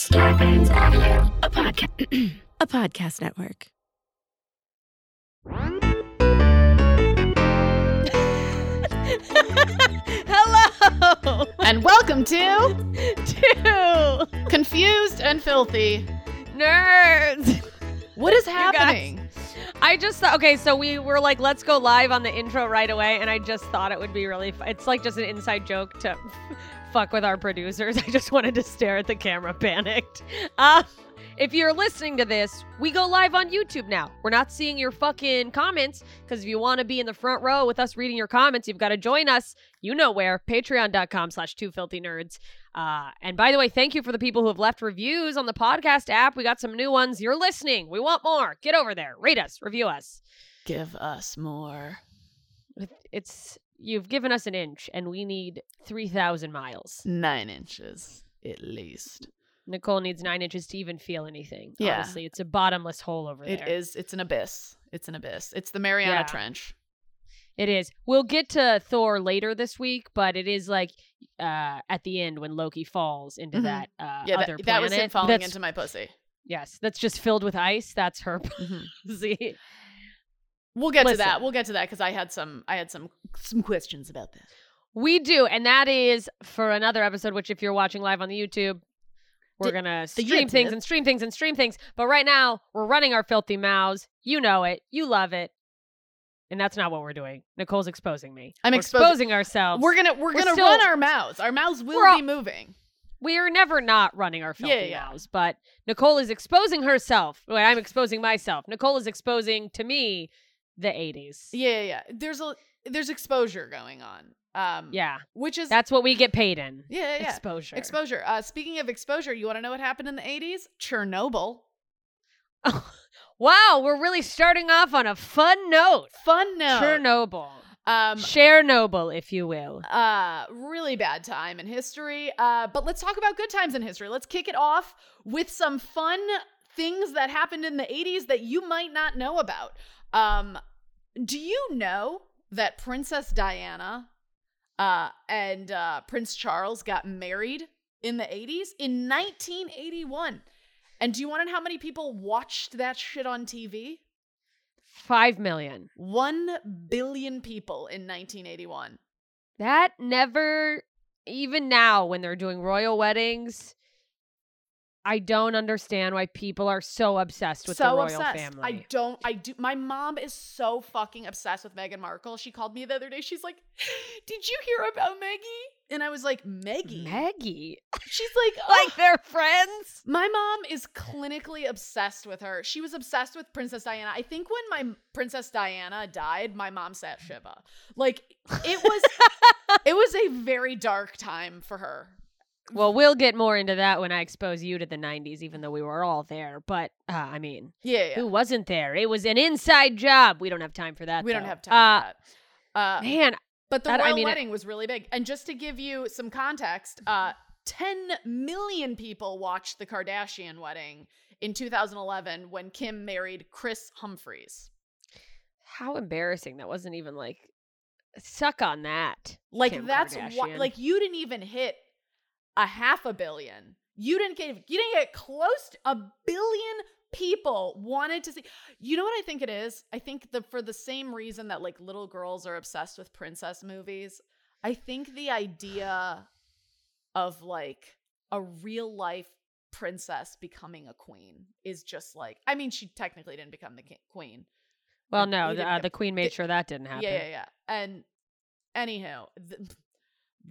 Starburns Audio, a podcast, a podcast network. Hello And welcome to to Confused and Filthy. nerds. What is happening? I just thought, okay, so we were like, let's go live on the intro right away, and I just thought it would be really. Fu- it's like just an inside joke to fuck with our producers. I just wanted to stare at the camera, panicked. Uh, if you're listening to this, we go live on YouTube now. We're not seeing your fucking comments because if you want to be in the front row with us reading your comments, you've got to join us. You know where? Patreon.com slash two filthy nerds. Uh, and by the way, thank you for the people who have left reviews on the podcast app. We got some new ones. You're listening. We want more. Get over there. Rate us. Review us. Give us more. It's you've given us an inch, and we need three thousand miles. Nine inches, at least. Nicole needs nine inches to even feel anything. Yeah. Honestly, it's a bottomless hole over It there. is. It's an abyss. It's an abyss. It's the Mariana Yeah. Trench. It is. We'll get to Thor later this week, but it is like uh at the end when Loki falls into Mhm. that uh Yeah, other that, that was him falling That's- into my pussy. Yes, that's just filled with ice. That's her Mhm. pussy. We'll get to that. We'll get to that because I had some. I had some some questions about that. We do, and that is for another episode. Which, if you're watching live on the YouTube, we're The- gonna stream things and stream things and stream things. But right now, we're running our filthy mouths. You know it. You love it. And that's not what we're doing. Nicole's exposing me. I'm exposing- exposing ourselves. We're gonna we're, We're gonna still- run our mouths. Our mouths will all- be moving. we are never not running our filthy Yeah, yeah. mouths, but Nicole is exposing herself. Wait, I'm exposing myself. Nicole is exposing to me the 80s. Yeah, yeah, yeah. There's a there's exposure going on. Um, Yeah, which is that's what we get paid in. yeah, yeah, yeah. Exposure. Exposure. Uh, speaking of exposure, you want to know what happened in the 80s? Chernobyl. wow, we're really starting off on a fun note. Fun note. Chernobyl. Um, Chernobyl, if you will. uh, really bad time in history. Uh, but let's talk about good times in history. Let's kick it off with some fun things that happened in the 80s that you might not know about. Um, do you know that Princess Diana uh, and uh, Prince Charles got married in the 80s in 1981? And do you want to know how many people watched that shit on TV? Five million. One billion people in 1981. That never, even now when they're doing royal weddings, I don't understand why people are so obsessed with so the royal obsessed. family. I don't. I do. My mom is so fucking obsessed with Meghan Markle. She called me the other day. She's like, "Did you hear about Maggie?" And I was like, "Maggie." Maggie. She's like, like "Oh." they're friends. My mom is clinically obsessed with her. She was obsessed with Princess Diana. I think when my Princess Diana died, my mom sat Shiva. Like it was, it was a very dark time for her. Well, we'll get more into that when I expose you to the 90s, even though we were all there. But, uh, I mean, Yeah, yeah. who wasn't there? It was an inside job. We don't have time for that. we don't have time Uh, for that. Uh, Man, But the That- I royal mean, it- wedding was really big. And just to give you some context, uh, 10 million people watched the Kardashian wedding in 2011 when Kim married Kris Humphries. how embarrassing. That wasn't even like, suck on that. Like Kim that's why, like you didn't even hit a half a billion. You didn't get you didn't get close to a billion people wanted to see. You know what I think it is? I think the for the same reason that like little girls are obsessed with princess movies, I think the idea of like a real life princess becoming a queen is just like I mean she technically didn't become the ki- queen. Well, Like, no, the, uh, the queen made get- sure that didn't happen. Yeah, yeah, yeah. And anywho, th-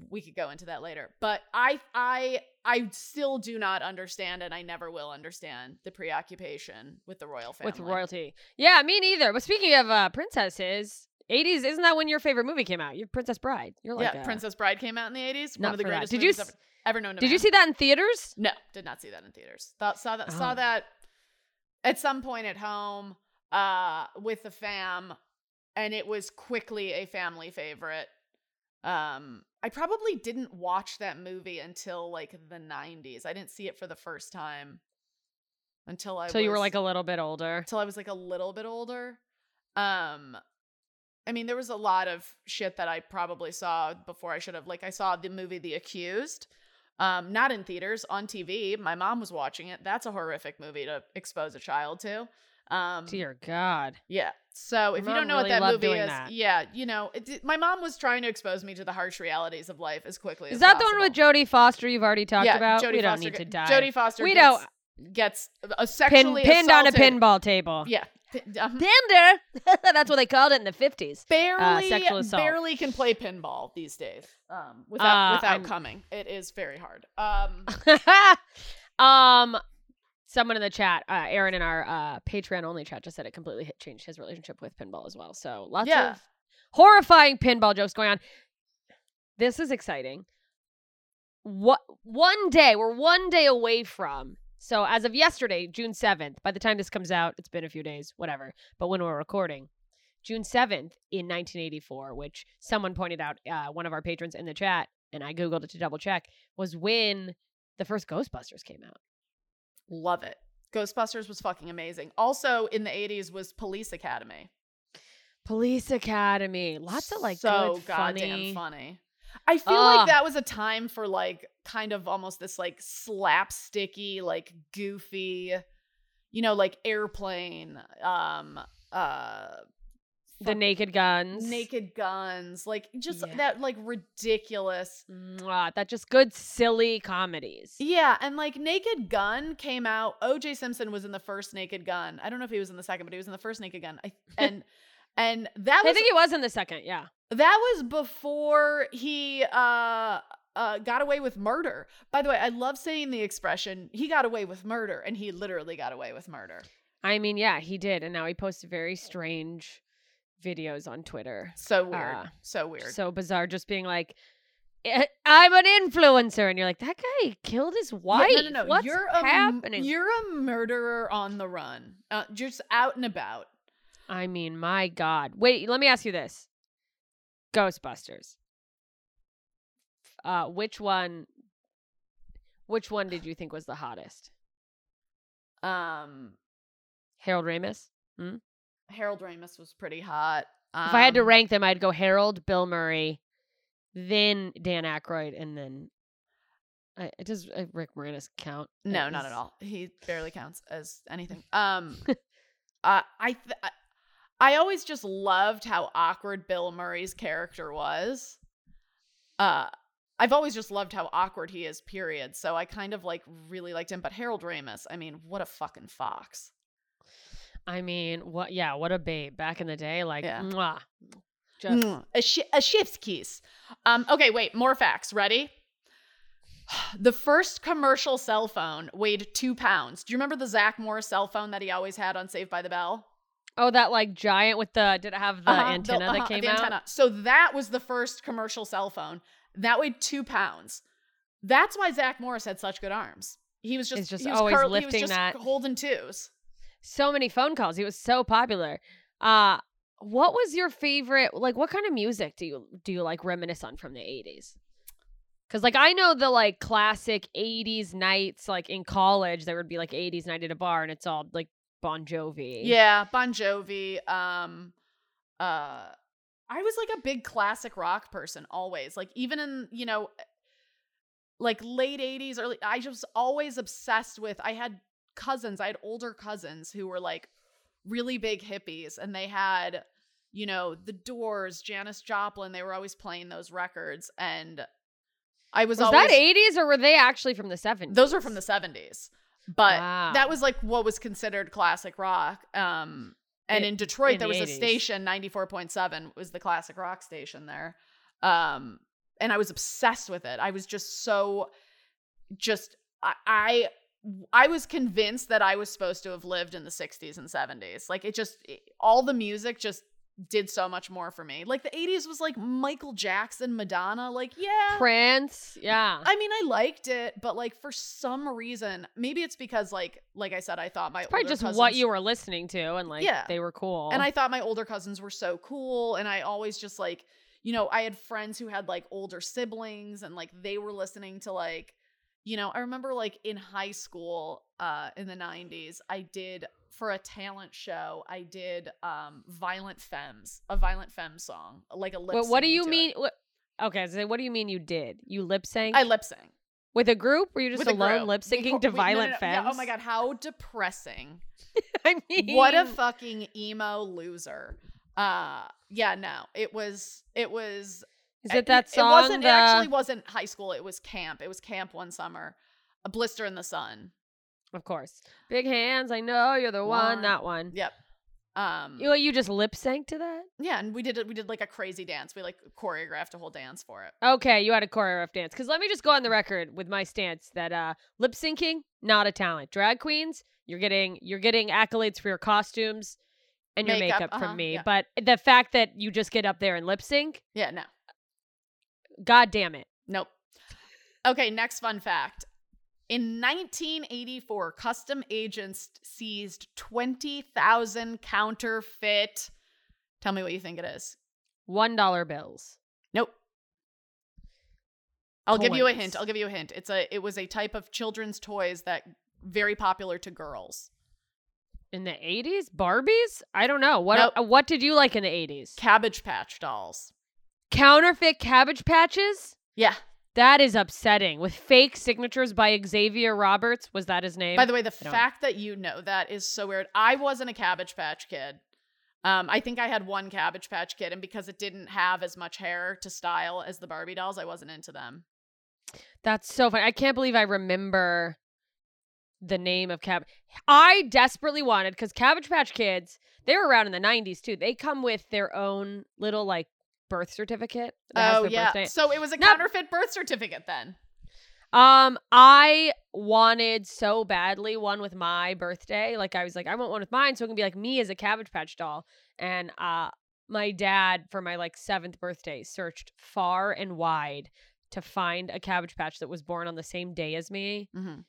we could go into that later. But I I I still do not understand and I never will understand the preoccupation with the royal family. With royalty. Yeah, me neither. But speaking of uh, princesses, 80s, isn't that when your favorite movie came out? Your Princess Bride. You're like, yeah, a- Princess Bride came out in the 80s. Not One of the that. greatest Did you movies s- ever, ever known to Did you see that in theaters? No, did not see that in theaters. Thought saw that saw Oh. that at some point at home uh with the fam and it was quickly a family favorite. Um I probably didn't watch that movie until like the 90s. I didn't see it for the first time until I So you were like a little bit older. until I was like a little bit older. Um I mean there was a lot of shit that I probably saw before I should have like I saw the movie The Accused Um, not in theaters, on TV. My mom was watching it. That's a horrific movie to expose a child to. Um, Dear God. yeah. So if Your you don't know really what that movie is, that. yeah, you know, it, my mom was trying to expose me to the harsh realities of life as quickly Is as that the one with. Jodie Foster you've already talked yeah, about? Jodie we don't Foster need ge- to die. Jodie Foster we gets, don't gets a pin, sexually pinned on a pinball table. Yeah. P- um, Pinder. That's what they called it in the 50s. barely sexual assault. barely can play pinball these days um, without Uh, without I'm- coming. It is very hard. Um, um, someone in the chat, uh, Aaron in our uh, Patreon only chat, just said it completely hit, changed his relationship with pinball as well. So lots Yeah. of horrifying pinball jokes going on. This is exciting. What one day we're one day away from. So as of yesterday, June seventh. By the time this comes out, it's been a few days, whatever. But when we're recording, June seventh in 1984, which someone pointed out, uh, one of our patrons in the chat, and I googled it to double check, was when the first Ghostbusters came out. Love it. Ghostbusters was fucking amazing. Also in the 80s was Police Academy. Police Academy, lots of like so good, goddamn funny. funny. I feel Ugh. like that was a time for like kind of almost this like slapsticky, like goofy, you know, like airplane, um, uh, The Naked Guns, naked guns, like just Yeah. that like ridiculous. Mwah, that just good silly comedies. Yeah, and like Naked Gun came out. OJ Simpson was in the first Naked Gun. I don't know if he was in the second, but he was in the first Naked Gun. I, and and that I think he was in the second. Yeah. that was before he uh uh got away with murder. By the way, I love saying the expression he got away with murder and he literally got away with murder. I mean, yeah, he did, and now he posts very strange videos on Twitter. So weird. Uh, so weird. So bizarre, just being like, "Eh, "I'm an influencer," and you're like, "That guy killed his Yeah, wife. no, no, no. What's you're a, happening?" You're a murderer on the run. Uh, just out and about. I mean, my God. Wait, let me ask you this: Ghostbusters. Uh, which one? Which one did you think was the hottest? Um Harold Ramis. Harold Ramis was pretty hot. if I had to Um, rank them, I'd go Harold, Bill Murray, then Dan Aykroyd, and then. I, it does uh, Rick Moranis count? No, not at all. He barely counts as anything. Um, uh, I, th- I I always just loved how awkward Bill Murray's character was. Uh, I've always just loved how awkward he is. Period. So I kind of like really liked him. But Harold Ramis, I mean, what a fucking fox. I mean, what? Yeah, what a babe back in the day. Like, Yeah. mwah. Just Mm, a, shi a shift's kiss. Um, okay, wait, more facts. Ready? The first commercial cell phone weighed two pounds. Do you remember the Zach Morris cell phone that he always had on Saved by the Bell? oh, that like giant with the. Did it have the Uh-huh, antenna uh-huh, that came the out? antenna. So that was the first commercial cell phone. That weighed two pounds. That's why Zach Morris had such good arms. He was just, He's just he was always curl- he was lifting just that. holding twos. So many phone calls. He was so popular. Uh what was your favorite like what kind of music do you do you like reminisce on from the 80s? Cuz like I know the like classic 80s nights like in college there would be like 80s night at a bar and it's all like Bon Jovi. Yeah, Bon Jovi. Um, uh, I was like a big classic rock person always. Like even in you know, like late '80s, early. I was always obsessed with. I had cousins. I had older cousins who were like really big hippies, and they had you know the Doors, Janis Joplin. They were always playing those records, and I was, Was always that 80s or were they actually from the 70s? those were from the 70s. But Wow. that was like what was considered classic rock. Um and In- in Detroit in there the was a station 94.7 was the classic rock station there. Um and I was obsessed with it. I was just so just I I, I was convinced that I was supposed to have lived in the 60s and 70s. Like it just it- all the music just did so much more for me. Like the 80s was like Michael Jackson, Madonna, like yeah. Prince. Yeah. I mean, I liked it, but like for some reason, maybe it's because like like I said, I thought my Probably older just cousins, what you were listening to and like Yeah. they were cool. and I thought my older cousins were so cool, and I always just like you know I had friends who had like older siblings, and like they were listening to like you know I remember like in high school uh in the '90s, I did for a talent show, I did um Violent Femmes, a Violent Femmes song, like a lip. What, what do you mean? What, okay, so what do you mean you did? You lip sync? I lip sync. With a group? Were you just with alone lip syncing to we- no, no, Violent no, Femmes? yeah, oh my god, how depressing. I mean, what a fucking emo loser. Uh yeah, no. It was it was Is it that song? It wasn't the- it actually wasn't high school, it was camp. It was camp one summer. A blister in the sun. Of course. Big hands, I know you're the one. One. That one. Yep. Um You, you just lip sync to that? yeah, and we did it we did like a crazy dance. We like choreographed a whole dance for it. Okay, you had a choreographed dance. Because let me just go on the record with my stance that uh, lip syncing not a talent. Drag queens, you're getting you're getting accolades for your costumes and your Makeup, makeup, uh-huh, from me. yeah. But the fact that you just get up there and lip sync, Yeah, no. God damn it. Nope. Okay, next fun fact. In 1984, custom agents seized 20,000 counterfeit. Tell me what you think it is. One dollar bills. Nope. I'll give you a hint. I'll give you a hint. It's a it was a type of children's toys that very popular to girls. In the 80s? Barbies? I don't know. What Nope. uh, what did you like in the 80s? Cabbage Patch dolls. Counterfeit cabbage patches? Yeah. That is upsetting. With fake signatures by Xavier Roberts. Was that his name? By the way, the fact that you know that is so weird. I wasn't a Cabbage Patch kid. Um, I think I had one Cabbage Patch kid, and because it didn't have as much hair to style as the Barbie dolls, I wasn't into them. That's so funny. I can't believe I remember the name of Cab. I desperately wanted because Cabbage Patch Kids, they were around in the 90s too. They come with their own little like birth certificate. that Oh yeah, so it was a counterfeit birth certificate then. Um, I wanted so badly one with my birthday. Like I was like, I want one with mine, so it can be like me as a Cabbage Patch doll. And uh, my dad for my like seventh birthday searched far and wide to find a Cabbage Patch that was born on the same day as me. Mm-hmm.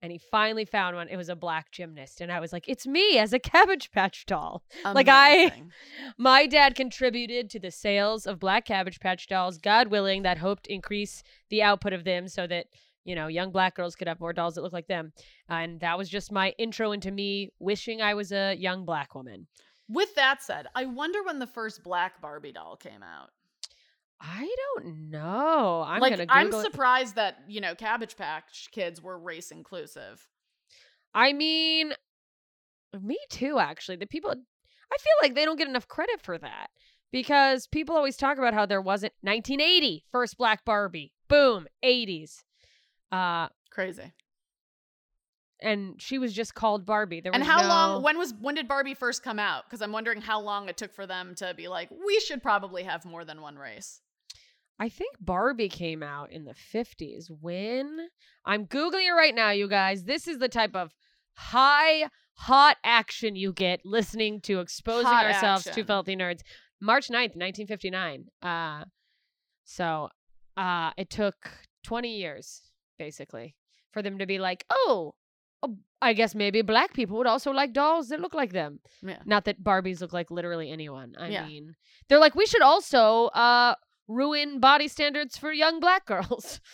And he finally found one. It was a black gymnast, and I was like, "It's me as a Cabbage Patch doll." Like, I- My dad contributed to the sales of black Cabbage Patch dolls, God willing, that hoped increase the output of them so that, you know, young black girls could have more dolls that look like them. And that was just my intro into me wishing I was a young black woman. With that said, I wonder when the first black Barbie doll came out. I don't know. I'm like, I'm Google it. surprised that you know Cabbage Patch kids were race inclusive. I mean, me too, actually. The people, I feel like they don't get enough credit for that because people always talk about how there wasn't 1980 first Black Barbie. Boom, 80s. Uh, Crazy. and she was just called Barbie. There And how no- long? When was when did Barbie first come out? Because I'm wondering how long it took for them to be like, we should probably have more than one race. I think Barbie came out in the 50s. When? I'm Googling it right now, you guys. This is the type of high, hot action you get listening to exposing Hot ourselves to filthy nerds. March 9th, 1959. Uh, so uh, it took 20 years, basically, for them to be like, oh, oh, I guess maybe black people would also like dolls that look like them. Yeah. Not that Barbies look like literally anyone. I Yeah. mean, they're like, we should also uh, ruin body standards for young black girls.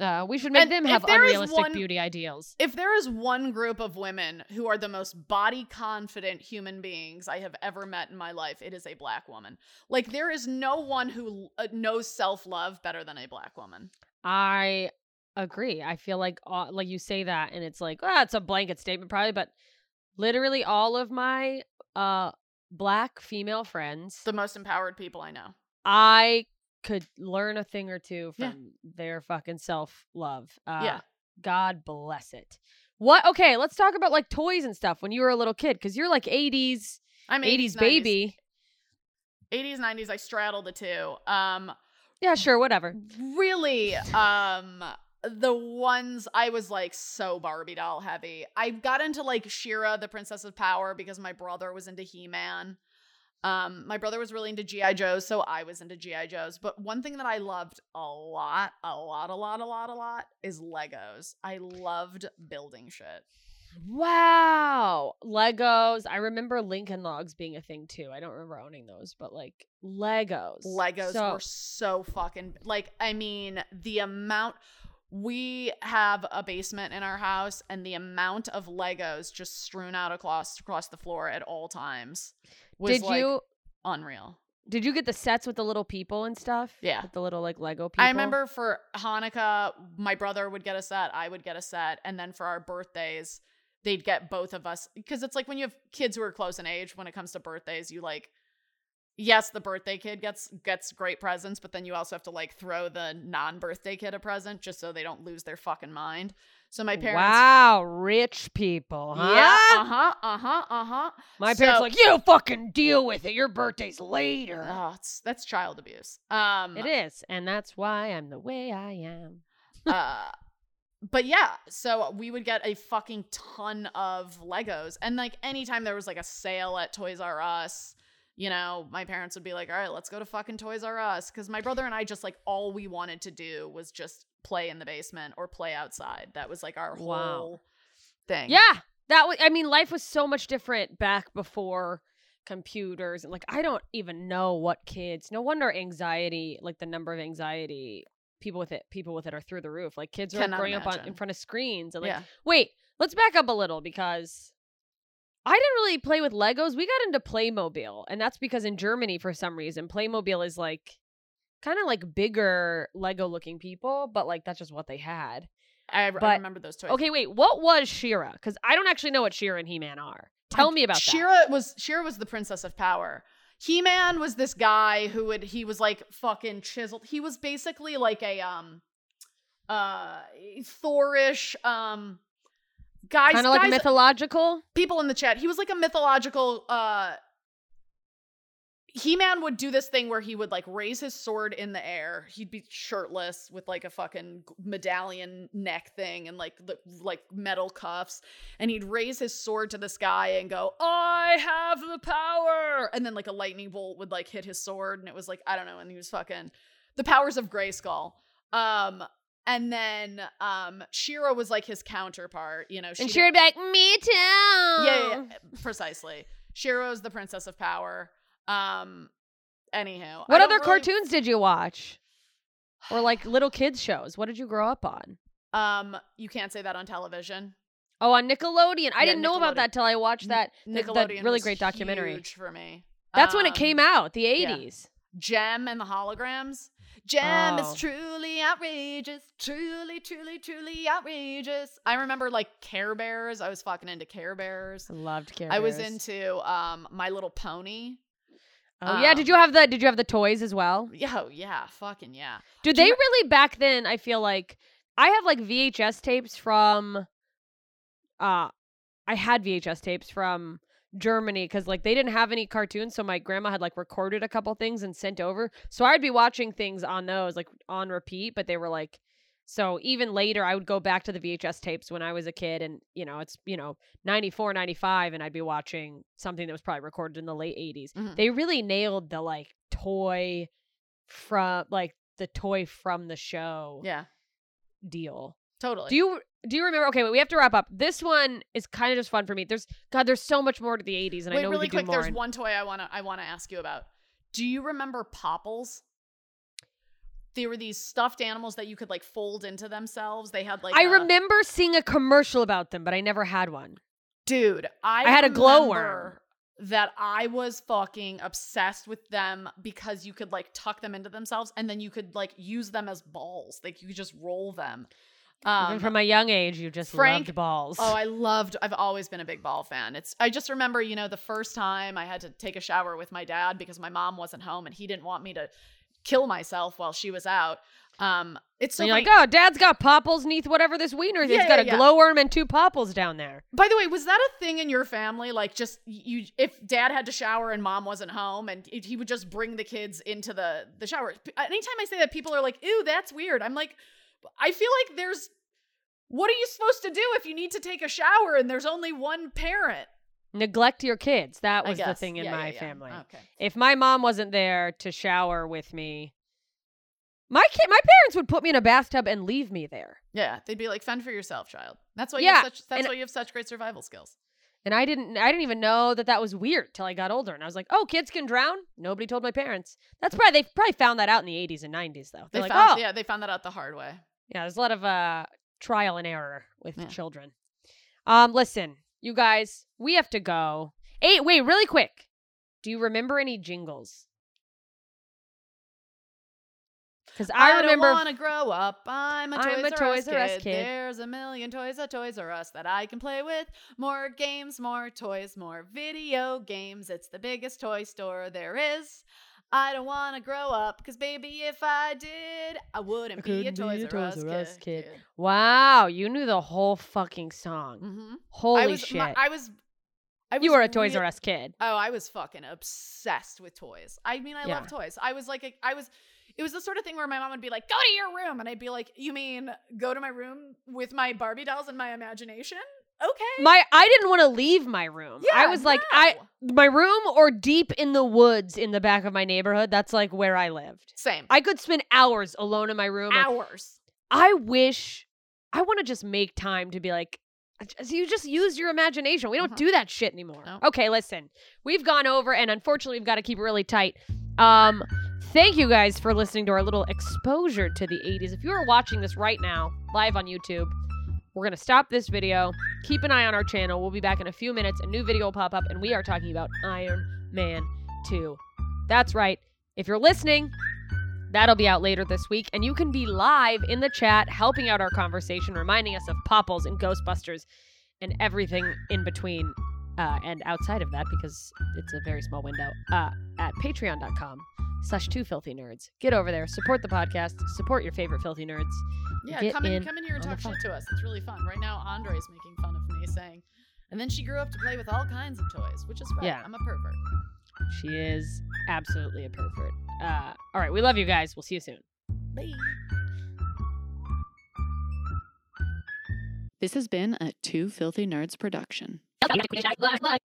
Uh, we should make And them have unrealistic one- beauty ideals. If there is one group of women who are the most body confident human beings I have ever met in my life, it is a black woman. Like there is no one who uh, knows self love better than a black woman. I agree. I feel like uh, like you say that, and it's like, ah, it's a blanket statement, probably, but literally all of my uh black female friends, The most empowered people I know. I could learn a thing or two Yeah. from their fucking self love. Uh, Yeah. God bless it. What? Okay, let's talk about like toys and stuff when you were a little kid, because you're like 80s, I'm 80s, 80s, baby. 80s, 90s. I straddle the two. Um, Yeah, sure, whatever. really um the ones I was like so Barbie doll heavy. I got into like She-Ra, the Princess of Power, because my brother was into He Man. Um, my brother was really into G.I. Joes, so I was into G.I. Joes. But one thing that I loved a lot, a lot, a lot, a lot, a lot is Legos. I loved building shit. Wow. Legos. I remember Lincoln Logs being a thing too. I don't remember owning those, but like Legos. Legos So- were so fucking like I mean the amount we have a basement in our house and the amount of Legos just strewn out across across the floor at all times was Did like you unreal. Did you get the sets with the little people and stuff? Yeah. With the little like Lego people. I remember for Hanukkah, my brother would get a set, I would get a set, and then for our birthdays, they'd get both of us because it's like when you have kids who are close in age. When it comes to birthdays, you like, yes, the birthday kid gets gets great presents, but then you also have to like throw the non-birthday kid a present just so they don't lose their fucking mind. So my parents, Wow, rich people, huh? yeah, uh huh, uh huh, uh huh. My parents So- like, you fucking deal with it. Your birthday's later. Oh, it's, that's child abuse. Um, it is, and that's why I'm the way I am. uh but yeah so we would get a fucking ton of legos and like anytime there was like a sale at toys r us you know my parents would be like all right let's go to fucking toys r us because my brother and i just like all we wanted to do was just play in the basement or play outside that was like our Wow. whole thing Yeah, that was. I mean, life was so much different back before computers and like I don't even know what kids. No wonder anxiety, like the number of anxiety people with it, people with it are through the roof. Like kids are Cannot growing up on in front of screens and like yeah Wait, let's back up a little because I didn't really play with Legos. We got into Playmobil, and that's because in Germany, for some reason, Playmobil is like kind of like bigger Lego looking people, but like that's just what they had. I, I but- remember those toys Okay, wait, what was She-Ra? Because I don't actually know what She-Ra and He Man are. Tell me about that. She-Ra was She-Ra was the princess of power. He Man was this guy who would he was like fucking chiseled. He was basically like a um uh Thorish um guys Kind of like guys- mythological. people in the chat. He was like a mythological uh He-Man would do this thing where he would like raise his sword in the air. He'd be shirtless with like a fucking medallion neck thing and like the like metal cuffs and he'd raise his sword to the sky and go, "I have the power." And then like a lightning bolt would like hit his sword and it was like I don't know and he was fucking the powers of Grayskull. Um and then um She-Ra was like his counterpart, you know, she And She-Ra would be like, me too. yeah, yeah, yeah, precisely. She-Ra's the princess of power. Um, anywho, What other really- cartoons did you watch? Or like little kids shows? What did you grow up on? Um, you can't say that on television. Oh, on Nickelodeon. I Yeah, didn't know about that till I watched that. th- that Nickelodeon, really was great documentary. huge for me. That's when it Um, came out, the yeah. 80s. Jem and the holograms. Jem Oh. is truly outrageous, truly, truly, truly outrageous. I remember like Care Bears. I was fucking into Care Bears. I loved Care Bears. I was into um My Little Pony. Oh yeah, did um, you have the did you have the toys as well? Yeah, oh, yeah, fucking yeah. Did Do they you- really back then? I feel like I have like VHS tapes from uh I had VHS tapes from Germany cuz like they didn't have any cartoons so my grandma had like recorded a couple things and sent over. So I'd be watching things on those like on repeat, but they were like so even later I would go back to the VHS tapes when I was a kid and you know, it's you know, 94, 95 and I'd be watching something that was probably recorded in the late 80s. Mhm. They really nailed the like toy from like the toy from the show Yeah, deal. Totally. Do you do you remember? Okay, wait, we have to wrap up. This one is kind of just fun for me. There's God, there's so much more to the '80s, and Wait, I know really we could quick. do more. There's one toy I wanna I wanna ask you about. Do you remember Popples? They were these stuffed animals that you could like fold into themselves. They had like I a- remember seeing a commercial about them, but I never had one. dude. I I had a glowworm. That I was fucking obsessed with them because you could like tuck them into themselves and then you could like use them as balls. Like you could just roll them. Um, Even from a young age, you just Frank- loved balls. Oh, I loved. I've always been a big ball fan. It's. I just remember, you know, the first time I had to take a shower with my dad because my mom wasn't home and he didn't want me to kill myself while she was out. Um, it's so you're like, oh, Dad's got popples neath whatever this wiener is. Yeah, He's got yeah, a yeah. glowworm and two popples down there. By the way, was that a thing in your family? Like, just you, if dad had to shower and mom wasn't home, and it- he would just bring the kids into the the shower. Anytime I say that, people are like, "Ew, that's weird." I'm like, I feel like there's. What are you supposed to do if you need to take a shower and there's only one parent? Neglect your kids. That was the thing in Yeah, my yeah, yeah. family. Okay. If my mom wasn't there to shower with me, my kid, my parents would put me in a bathtub and leave me there. Yeah, they'd be like, "Fend for yourself, child." That's why you Yeah, have such. That's and- why you have such great survival skills. And I didn't I didn't even know that that was weird till I got older. And I was like, "Oh, kids can drown?" Nobody told my parents. That's probably they probably found that out in the 80s and 90s though. They They're like, found, "Oh, yeah, they found that out the hard way. Yeah, there's a lot of uh trial and error with Yeah. children. Um, listen, you guys, we have to go. Hey, wait, really quick. Do you remember any jingles? Because I, remember. don't want to grow up. I'm a Toys, I'm a R, Toys R Us kid. kid. There's a million toys at Toys R Us that I can play with. More games, more toys, more video games. It's the biggest toy store there is. I don't want to grow up because, baby, if I did, I wouldn't be a couldn't Toys, R, Us kid. wow, you knew the whole fucking song. Mm-hmm. Holy I was, shit. my- I was. I was you were a Toys real- R Us kid. Oh, I was fucking obsessed with toys. I mean, I Yeah. love toys. I was like, a, I was. It was the sort of thing where my mom would be like, "Go to your room," and I'd be like, "You mean go to my room with my Barbie dolls and my imagination?" Okay. My I didn't want to leave my room. Yeah, I was like I my room or deep in the woods in the back of my neighborhood. That's like where I lived. Same. I could spend hours alone in my room. Hours. I wish I want to just make time to be like you just use your imagination. We don't Mhm. do that shit anymore. No. Okay, listen. We've gone over and unfortunately we've got to keep it really tight. Um thank you guys for listening to our little exposure to the 80s. If you are watching this right now live on YouTube, we're going to stop this video. Keep an eye on our channel. We'll be back in a few minutes. A new video will pop up and we are talking about Iron Man 2. That's right. If you're listening, That'll be out later this week, and you can be live in the chat, helping out our conversation, reminding us of Popples and Ghostbusters and everything in between uh, and outside of that, because it's a very small window, uh, at patreon.com slash two filthy nerds. Get over there, support the podcast, support your favorite filthy nerds. Yeah, Get come in, in come in here and talk shit to us. It's really fun. Right now, Andre's making fun of me, saying, and then she grew up to play with all kinds of toys, which is right. Yeah. I'm a pervert. She is absolutely a pervert. Uh, all right, we love you guys. We'll see you soon. Bye. This has been a Two Filthy Nerds production. Bye.